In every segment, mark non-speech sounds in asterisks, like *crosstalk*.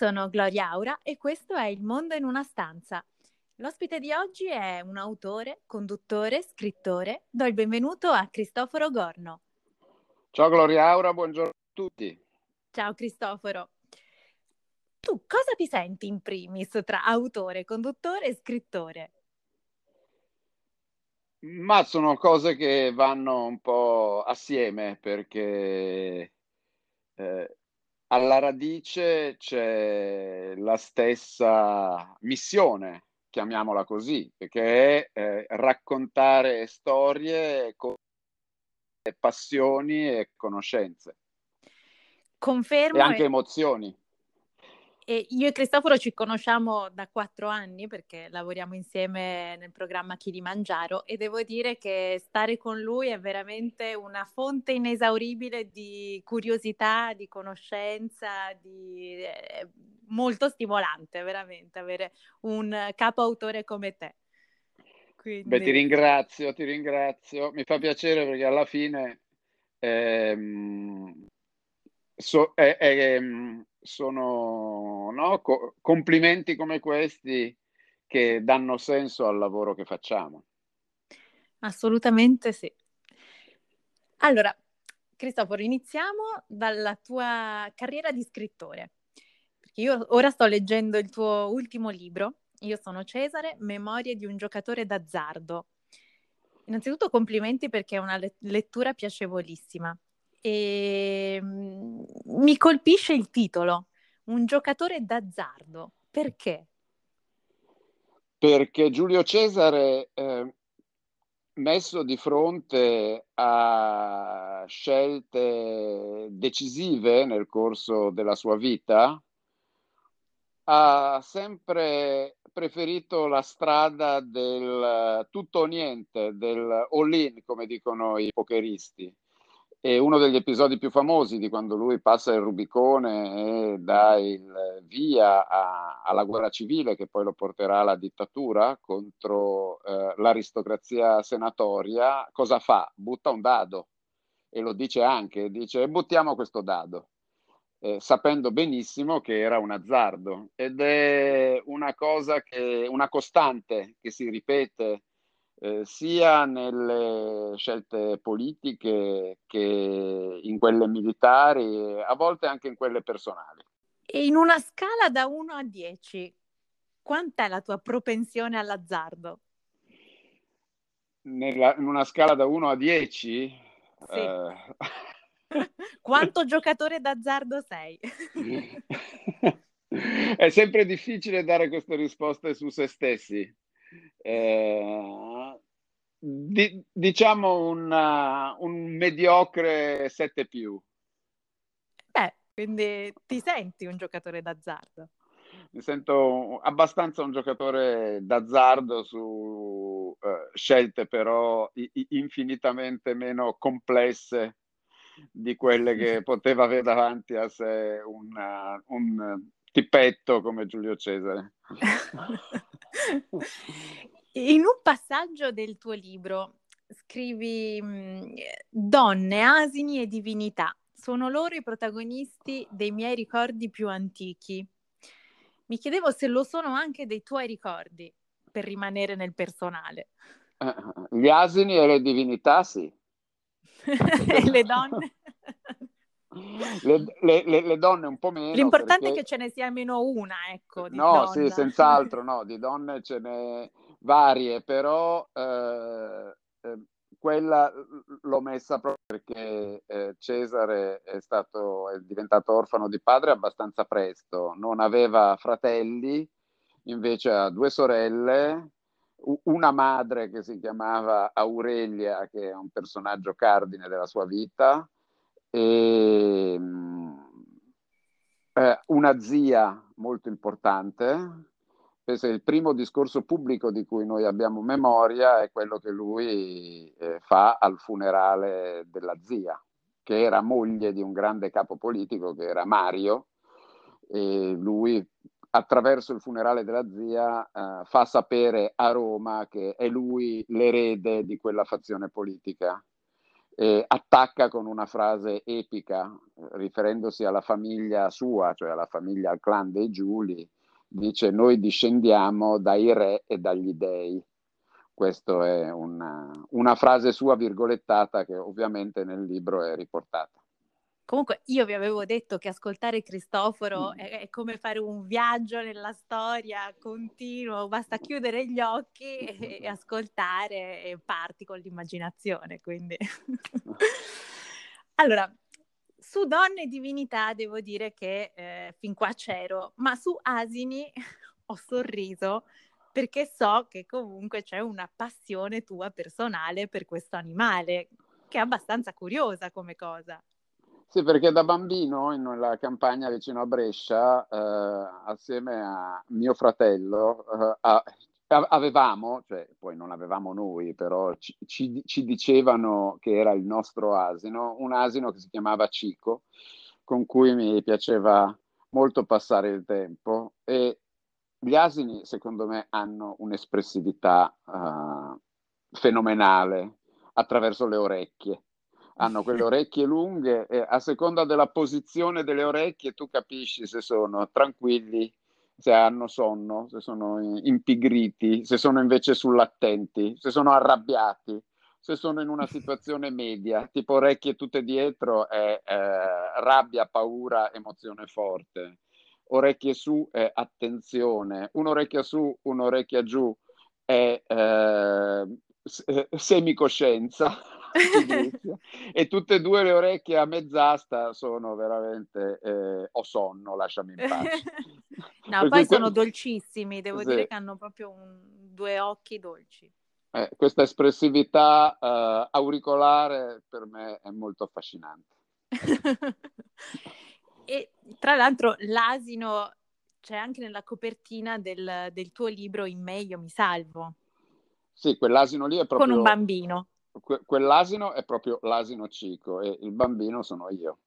sono Gloria Aura e questo è Il mondo in una stanza. L'ospite di oggi è un autore, conduttore, scrittore. Do il benvenuto a Cristoforo Gorno. Ciao Gloria Aura, buongiorno a tutti. Ciao Cristoforo. Tu cosa ti senti in primis tra autore, conduttore e scrittore? Ma sono cose che vanno un po' assieme perché eh, alla radice c'è la stessa missione, chiamiamola così, che è eh, raccontare storie con passioni e conoscenze. Confermo. E anche e... emozioni. E io e Cristoforo ci conosciamo da quattro anni perché lavoriamo insieme nel programma Kilimangiaro e devo dire che stare con lui è veramente una fonte inesauribile di curiosità, di conoscenza, di... è molto stimolante veramente avere un capo autore come te. Quindi... Beh, ti ringrazio, ti ringrazio. Mi fa piacere perché alla fine ehm, so, è, è, ehm, sono no, co- complimenti come questi che danno senso al lavoro che facciamo. Assolutamente sì. Allora, Cristoforo, iniziamo dalla tua carriera di scrittore. Perché io ora sto leggendo il tuo ultimo libro, Io sono Cesare, Memorie di un giocatore d'azzardo. Innanzitutto complimenti perché è una lettura piacevolissima. E mm, mi colpisce il titolo, un giocatore d'azzardo. Perché? Perché Giulio Cesare, eh, messo di fronte a scelte decisive nel corso della sua vita, ha sempre preferito la strada del tutto o niente, del all-in, come dicono i pokeristi. E uno degli episodi più famosi di quando lui passa il Rubicone e dà il via a, alla guerra civile che poi lo porterà alla dittatura contro eh, l'aristocrazia senatoria, cosa fa? Butta un dado e lo dice anche, dice buttiamo questo dado. Eh, sapendo benissimo che era un azzardo ed è una cosa che, una costante che si ripete eh, sia nelle scelte politiche che in quelle militari, a volte anche in quelle personali. E in una scala da 1 a 10, quant'è la tua propensione all'azzardo? Nella, in una scala da 1 a 10? Sì. Eh... *laughs* Quanto giocatore d'azzardo sei? *laughs* È sempre difficile dare queste risposte su se stessi. Eh, di, diciamo una, un mediocre 7 più. Beh, quindi ti senti un giocatore d'azzardo? Mi sento abbastanza un giocatore d'azzardo su uh, scelte però i- infinitamente meno complesse di quelle che *laughs* poteva avere davanti a sé una, un tippetto come Giulio Cesare. *laughs* In un passaggio del tuo libro scrivi donne, asini e divinità. Sono loro i protagonisti dei miei ricordi più antichi. Mi chiedevo se lo sono anche dei tuoi ricordi, per rimanere nel personale. Gli asini e le divinità, sì. e *laughs* le donne? *laughs* Le, le, le, le, donne un po' meno. L'importante perché... è che ce ne sia almeno una, ecco. no, donna. sì, senz'altro, *laughs* no, di donne ce ne varie, però eh, eh, quella l'ho messa proprio perché eh, Cesare è, stato, è diventato orfano di padre abbastanza presto, non aveva fratelli, invece ha due sorelle, una madre che si chiamava Aurelia, che è un personaggio cardine della sua vita, e mm, eh, una zia molto importante. Il primo discorso pubblico di cui noi abbiamo memoria è quello che lui eh, fa al funerale della zia, che era moglie di un grande capo politico che era Mario, e lui attraverso il funerale della zia eh, fa sapere a Roma che è lui l'erede di quella fazione politica e attacca con una frase epica, riferendosi alla famiglia sua, cioè alla famiglia, al clan dei Giuli, dice noi discendiamo dai re e dagli dei. Questa è una, una frase sua virgolettata che ovviamente nel libro è riportata. Comunque io vi avevo detto che ascoltare Cristoforo mm. è, è, come fare un viaggio nella storia continuo, basta chiudere gli occhi e, e ascoltare e parti con l'immaginazione. Quindi... *laughs* allora, su donne e divinità devo dire che eh, fin qua c'ero, ma su asini *laughs* ho sorriso perché so che comunque c'è una passione tua personale per questo animale, che è abbastanza curiosa come cosa. Sì, perché da bambino in una campagna vicino a Brescia, eh, assieme a mio fratello, eh, a, avevamo, cioè poi non avevamo noi, però ci, ci, ci, dicevano che era il nostro asino, un asino che si chiamava Cico, con cui mi piaceva molto passare il tempo. E gli asini secondo me hanno un'espressività uh, fenomenale attraverso le orecchie. Hanno *laughs* quelle orecchie lunghe e a seconda della posizione delle orecchie tu capisci se sono tranquilli, se hanno sonno, se sono impigriti, se sono invece sull'attenti, se sono arrabbiati, se sono in una *laughs* situazione media, tipo orecchie tutte dietro è eh, rabbia, paura, emozione forte. Orecchie su è attenzione, un'orecchia su, un'orecchia giù è eh, eh semicoscienza *laughs* e tutte e due le orecchie a mezz'asta sono veramente eh, ho sonno, lasciami in pace. *laughs* no, poi sono dolcissimi, devo sì. dire che hanno proprio un, due occhi dolci. Eh, questa espressività uh, auricolare per me è molto affascinante. *laughs* e tra l'altro l'asino c'è anche nella copertina del, del tuo libro In me io mi salvo. Sì, quell'asino lì è proprio... Con un bambino que- quell'asino è proprio l'asino cico e il bambino sono io.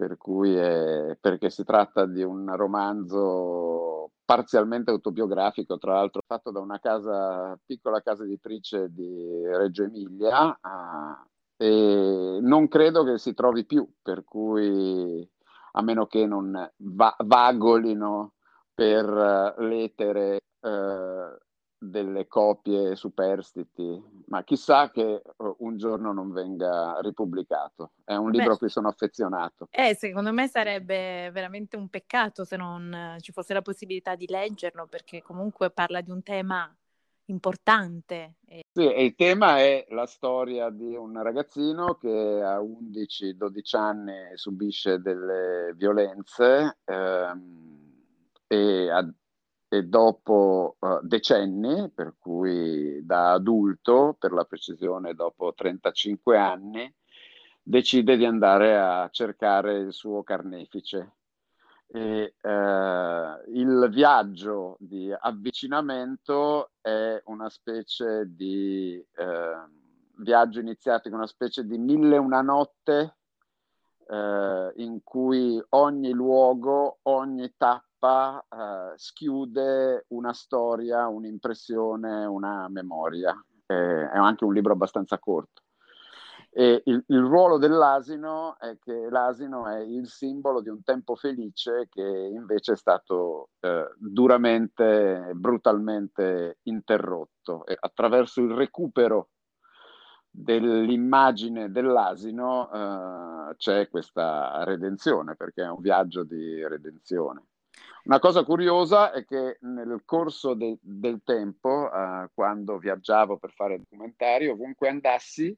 Per cui è, perché si tratta di un romanzo parzialmente autobiografico, tra l'altro fatto da una casa, piccola casa editrice di Reggio Emilia, uh, e non credo che si trovi più, per cui a meno che non va- vagolino per uh, l'etere uh, delle copie superstiti, ma chissà che uh, un giorno non venga ripubblicato. È un libro Beh, a cui sono affezionato. Eh, secondo me sarebbe veramente un peccato se non ci fosse la possibilità di leggerlo, perché comunque parla di un tema importante. Sì, e il tema è la storia di un ragazzino che a 11-12 anni subisce delle violenze ehm, e a e dopo uh, decenni, per cui da adulto, per la precisione dopo 35 anni, decide di andare a cercare il suo carnefice. E, uh, il viaggio di avvicinamento è una specie di uh, viaggio iniziato con una specie di mille una notte in cui ogni luogo, ogni tappa tappa eh, schiude una storia, un'impressione, una memoria. Eh, è anche un libro abbastanza corto. E il, il, ruolo dell'asino è che l'asino è il simbolo di un tempo felice che invece è stato eh, duramente, brutalmente interrotto. E attraverso il recupero dell'immagine dell'asino eh, c'è questa redenzione, perché è un viaggio di redenzione. Una cosa curiosa è che nel corso de- del tempo, uh, quando viaggiavo per fare documentari, ovunque andassi,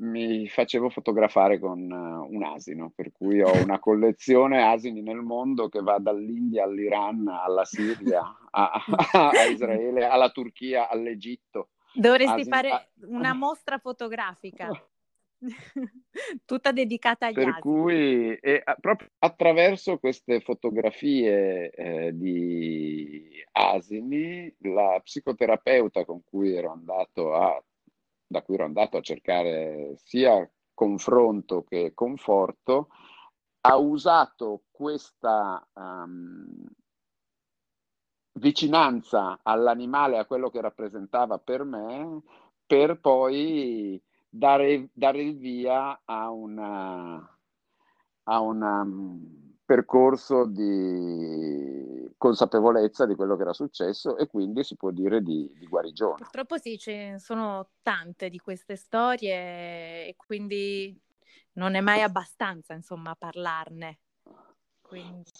mi facevo fotografare con uh, un asino, per cui ho una collezione asini nel mondo che va dall'India all'Iran, alla Siria, a, a, a Israele, alla Turchia, all'Egitto. Dovresti asini, fare una mostra fotografica. *laughs* *laughs* tutta dedicata agli per asini. cui e, a, proprio attraverso queste fotografie eh, di asini la psicoterapeuta con cui ero andato a da cui ero andato a cercare sia confronto che conforto ha usato questa um, vicinanza all'animale a quello che rappresentava per me per poi dare, dare il via a, una, a un um, percorso di consapevolezza di quello che era successo e quindi si può dire di, di guarigione. Purtroppo sì, ce ne sono tante di queste storie e quindi non è mai abbastanza, insomma, parlarne. Quindi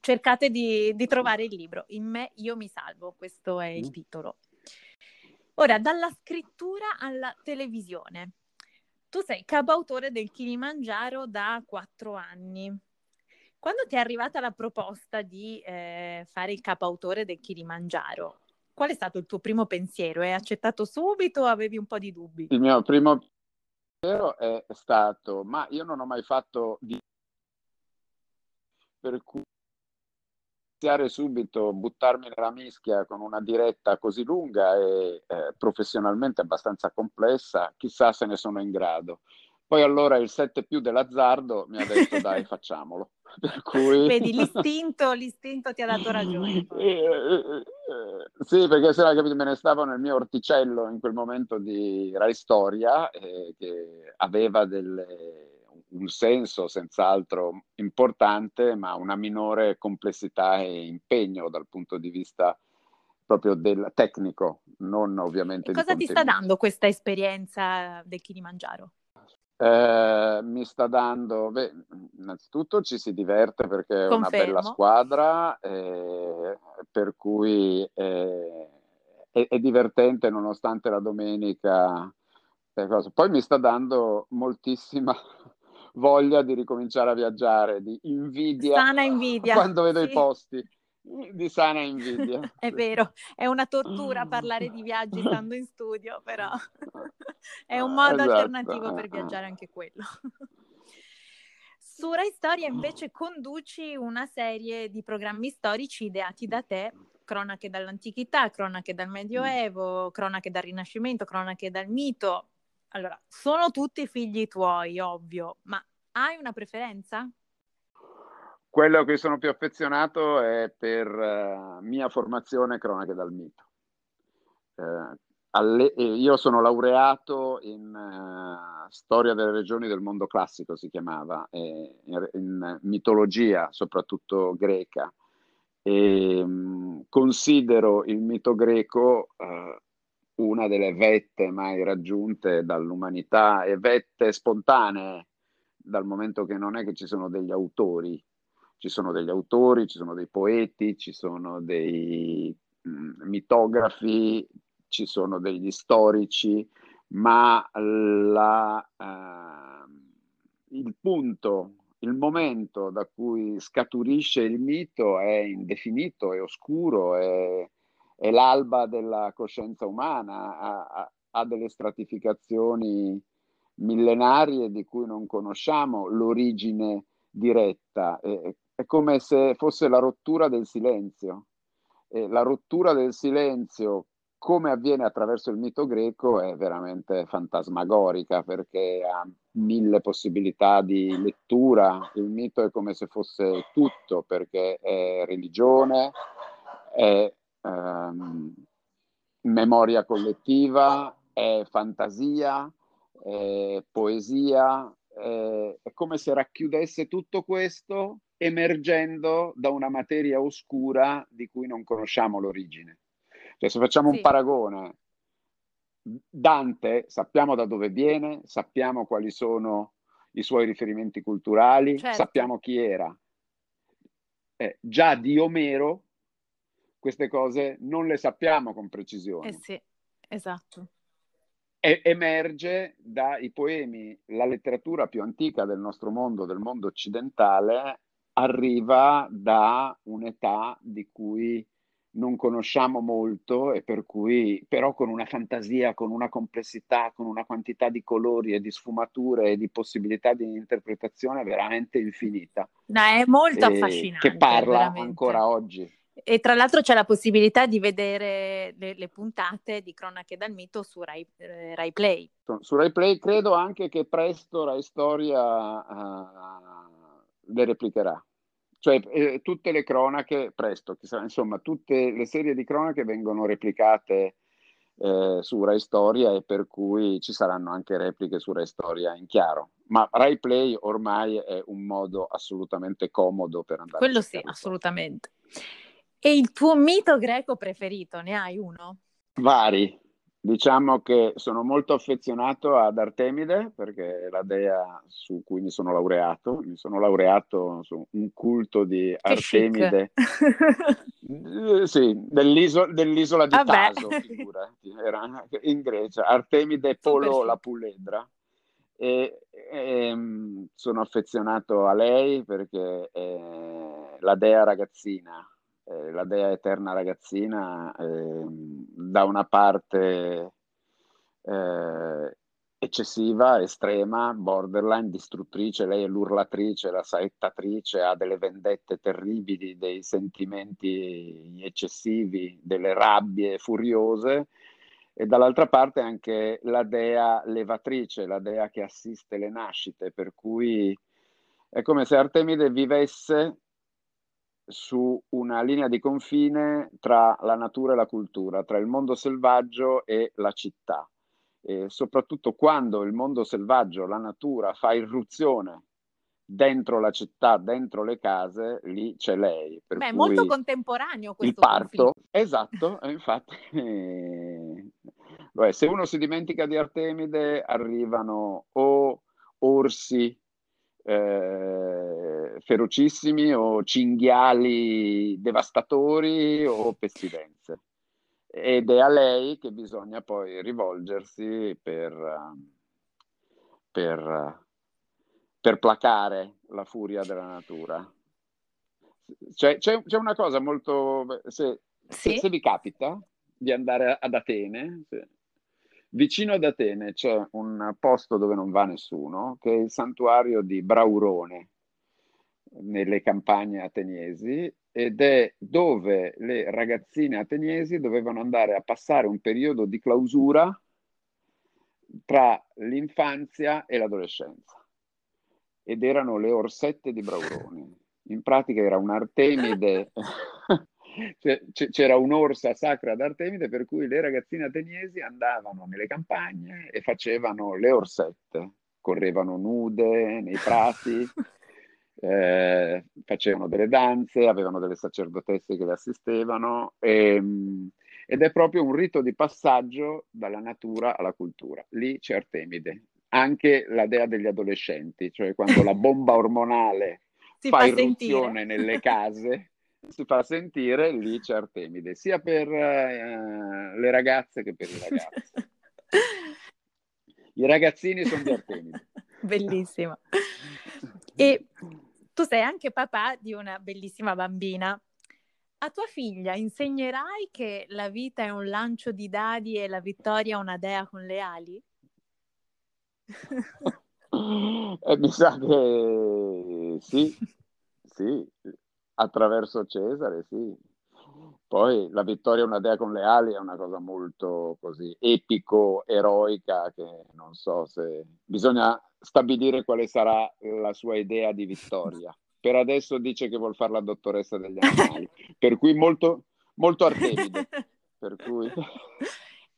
cercate di, di, trovare il libro. In me io mi salvo, questo è il mm. titolo. Ora, dalla scrittura alla televisione. Tu sei capo-autore del Kilimangiaro da quattro anni. Quando ti è arrivata la proposta di eh, fare il capo-autore del Kilimangiaro, qual è stato il tuo primo pensiero? Hai accettato subito o avevi un po' di dubbi? Il mio primo pensiero è stato, ma io non ho mai fatto di... per cui iniziare subito, buttarmi nella mischia con una diretta così lunga e eh, professionalmente abbastanza complessa, chissà se ne sono in grado. Poi allora il 7 più dell'azzardo mi ha detto dai *laughs* facciamolo. *laughs* Per cui... Vedi, l'istinto, l'istinto ti ha dato ragione. *laughs* Eh, eh, eh, sì, perché se capito, me ne stavo nel mio orticello in quel momento di Rai Storia, che aveva delle un senso senz'altro importante, ma una minore complessità e impegno dal punto di vista proprio del tecnico, non ovviamente e cosa ti sta dando questa esperienza del Kilimangiaro? Eh, mi sta dando, beh, innanzitutto ci si diverte perché è Confermo. una bella squadra, eh, per cui eh, è, è, divertente nonostante la domenica. Poi mi sta dando moltissima voglia di ricominciare a viaggiare, di invidia. Sana invidia. *laughs* Quando vedo sì. i posti di sana invidia. *laughs* è vero, è una tortura parlare di viaggi *laughs* stando in studio, però è un modo esatto. alternativo per viaggiare anche quello. Su Rai Storia invece conduci una serie di programmi storici ideati da te, cronache dall'antichità, cronache dal Medioevo, cronache dal Rinascimento, cronache dal mito, allora, sono tutti figli tuoi, ovvio, ma hai una preferenza? Quello a cui sono più affezionato è per uh, mia formazione cronache dal mito. Uh, alle, io sono laureato in uh, storia delle regioni del mondo classico, si chiamava, in, in, mitologia, soprattutto greca. E um, considero il mito greco una delle vette mai raggiunte dall'umanità e vette spontanee, dal momento che non è che ci sono degli autori, ci sono degli autori, ci sono dei poeti, ci sono dei mm, mitografi, ci sono degli storici, ma la, uh, il punto, il momento da cui scaturisce il mito è indefinito, è oscuro, è è l'alba della coscienza umana, ha, ha delle stratificazioni millenarie di cui non conosciamo l'origine diretta. È, è come se fosse la rottura del silenzio. E la rottura del silenzio, come avviene attraverso il mito greco, è veramente fantasmagorica perché ha mille possibilità di lettura. Il mito è come se fosse tutto perché è religione, è ehm, memoria collettiva, è fantasia, è poesia, è, è come se racchiudesse tutto questo emergendo da una materia oscura di cui non conosciamo l'origine. Cioè, se facciamo sì. un paragone, Dante sappiamo da dove viene, sappiamo quali sono i suoi riferimenti culturali, certo. sappiamo chi era. Eh, già di Omero queste cose non le sappiamo con precisione. Eh sì, esatto. E- emerge dai poemi, la letteratura più antica del nostro mondo, del mondo occidentale, arriva da un'età di cui non conosciamo molto e per cui però con una fantasia, con una complessità, con una quantità di colori e di sfumature e di possibilità di interpretazione veramente infinita. No, è molto affascinante. Che parla veramente. ancora oggi. E tra l'altro c'è la possibilità di vedere le, le puntate di Cronache dal Mito su Rai, eh, Rai, Play. Su Rai Play credo anche che presto Rai Storia uh, le replicherà. Cioè eh, tutte le cronache, presto, insomma tutte le serie di cronache vengono replicate eh, su Rai Storia e per cui ci saranno anche repliche su Rai Storia in chiaro. Ma Rai Play ormai è un modo assolutamente comodo per andare Quello sì, assolutamente. E il tuo mito greco preferito, ne hai uno? Vari. Diciamo che sono molto affezionato ad Artemide perché è la dea su cui mi sono laureato. Mi sono laureato su un culto di che Artemide. *laughs* Eh, sì, dell'isola, dell'isola di Vabbè. Taso, figurati, era in Grecia. Artemide Polo la Puledra. E, e, ehm, sono affezionato a lei perché è la dea ragazzina eh, la dea eterna ragazzina eh, da una parte eh, eccessiva, estrema, borderline, distruttrice, lei è l'urlatrice, la saettatrice, ha delle vendette terribili, dei sentimenti eccessivi, delle rabbie furiose, e dall'altra parte anche la dea levatrice, la dea che assiste le nascite, per cui è come se Artemide vivesse su una linea di confine tra la natura e la cultura, tra il mondo selvaggio e la città. E soprattutto quando il mondo selvaggio, la natura, fa irruzione dentro la città, dentro le case, lì c'è lei. Per Beh, è molto contemporaneo questo Il parto, conflitto. esatto, *laughs* infatti, eh, beh, se uno si dimentica di Artemide, arrivano o orsi eh, ferocissimi o cinghiali devastatori o pestilenze. Ed è a lei che bisogna poi rivolgersi per, per, per placare la furia della natura. C'è, c'è, c'è una cosa molto... Se, sì. se, se, vi capita di andare ad Atene, se, Vicino ad Atene c'è un posto dove non va nessuno, che è il santuario di Braurone, nelle campagne ateniesi, ed è dove le ragazzine ateniesi dovevano andare a passare un periodo di clausura tra l'infanzia e l'adolescenza. Ed erano le orsette di Braurone. In pratica era un'Artemide *laughs* c'era un'orsa sacra ad Artemide per cui le ragazzine ateniesi andavano nelle campagne e facevano le orsette, correvano nude nei prati, *laughs* eh, facevano delle danze, avevano delle sacerdotesse che le assistevano e, ehm, ed è proprio un rito di passaggio dalla natura alla cultura. Lì c'è Artemide, anche la dea degli adolescenti, cioè quando la bomba ormonale *laughs* si fa, fa irruzione nelle case si fa sentire, lì c'è Artemide, sia per uh, le ragazze che per i ragazzi. I ragazzini sono di Artemide. *laughs* Bellissimo. E tu sei anche papà di una bellissima bambina. A tua figlia insegnerai che la vita è un lancio di dadi e la vittoria una dea con le ali? *laughs* eh, mi sa che sì, sì, attraverso Cesare, sì. Poi la vittoria una dea con le ali è una cosa molto così epico, eroica, che non so se bisogna stabilire quale sarà la sua idea di vittoria. Per adesso dice che vuol fare la dottoressa degli animali, *laughs* per cui molto, molto artemide. Per cui... *laughs*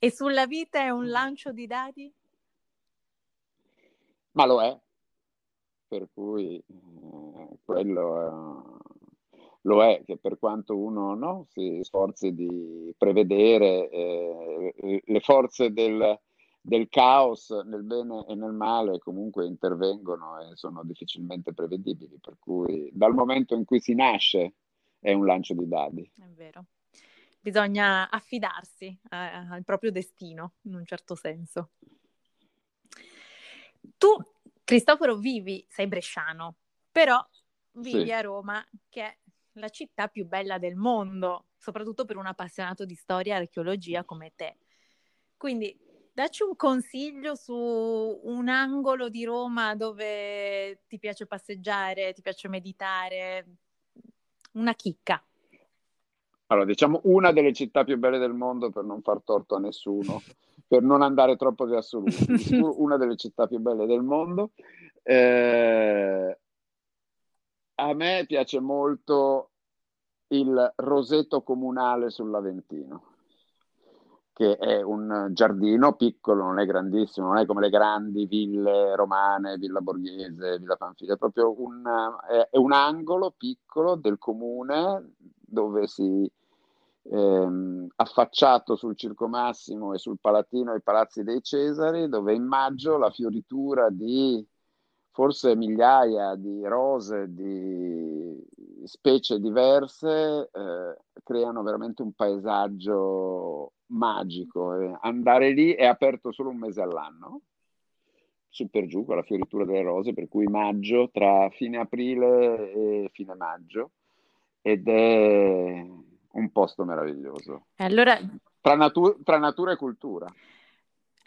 E sulla vita è un lancio di dadi? Ma lo è, per cui eh, quello lo è che per quanto uno no, si sforzi di prevedere eh, le forze del, del, caos nel bene e nel male comunque intervengono e sono difficilmente prevedibili, per cui dal momento in cui si nasce è un lancio di dadi. È vero. Bisogna affidarsi eh, al proprio destino, in un certo senso. Tu, Cristoforo, vivi, sei bresciano, però vivi sì. a Roma, che è la città più bella del mondo, soprattutto per un appassionato di storia e archeologia come te. Quindi dacci un consiglio su un angolo di Roma dove ti piace passeggiare, ti piace meditare, una chicca. Allora, diciamo una delle città più belle del mondo per non far torto a nessuno, per non andare troppo di assoluto. *laughs* una delle città più belle del mondo. Eh, a me piace molto il roseto comunale sull'Aventino, che è un giardino piccolo, non è grandissimo, non è come le grandi ville romane, Villa Borghese, Villa Panfili, è proprio un, è, un angolo piccolo del comune dove si ehm, affacciato sul Circo Massimo e sul Palatino ai Palazzi dei Cesari, dove in maggio la fioritura di forse migliaia di rose di specie diverse eh, creano veramente un paesaggio magico. E andare lì è aperto solo un mese all'anno, su per giù con la fioritura delle rose, per cui maggio, tra fine aprile e fine maggio, ed è un posto meraviglioso. Allora... Tra, natu- tra natura e cultura.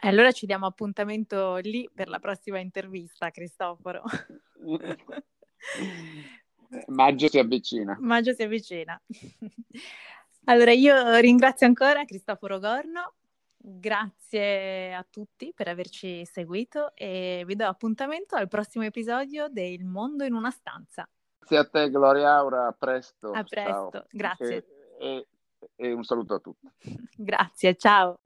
Allora ci diamo appuntamento lì per la prossima intervista, Cristoforo. *laughs* Maggio si avvicina. Maggio si avvicina. Allora io ringrazio ancora Cristoforo Gorno, grazie a tutti per averci seguito e vi do appuntamento al prossimo episodio del Mondo in una stanza. Grazie a te Gloria Aura, a presto. A presto, ciao. grazie. E, e, e un saluto a tutti. *laughs* grazie, ciao.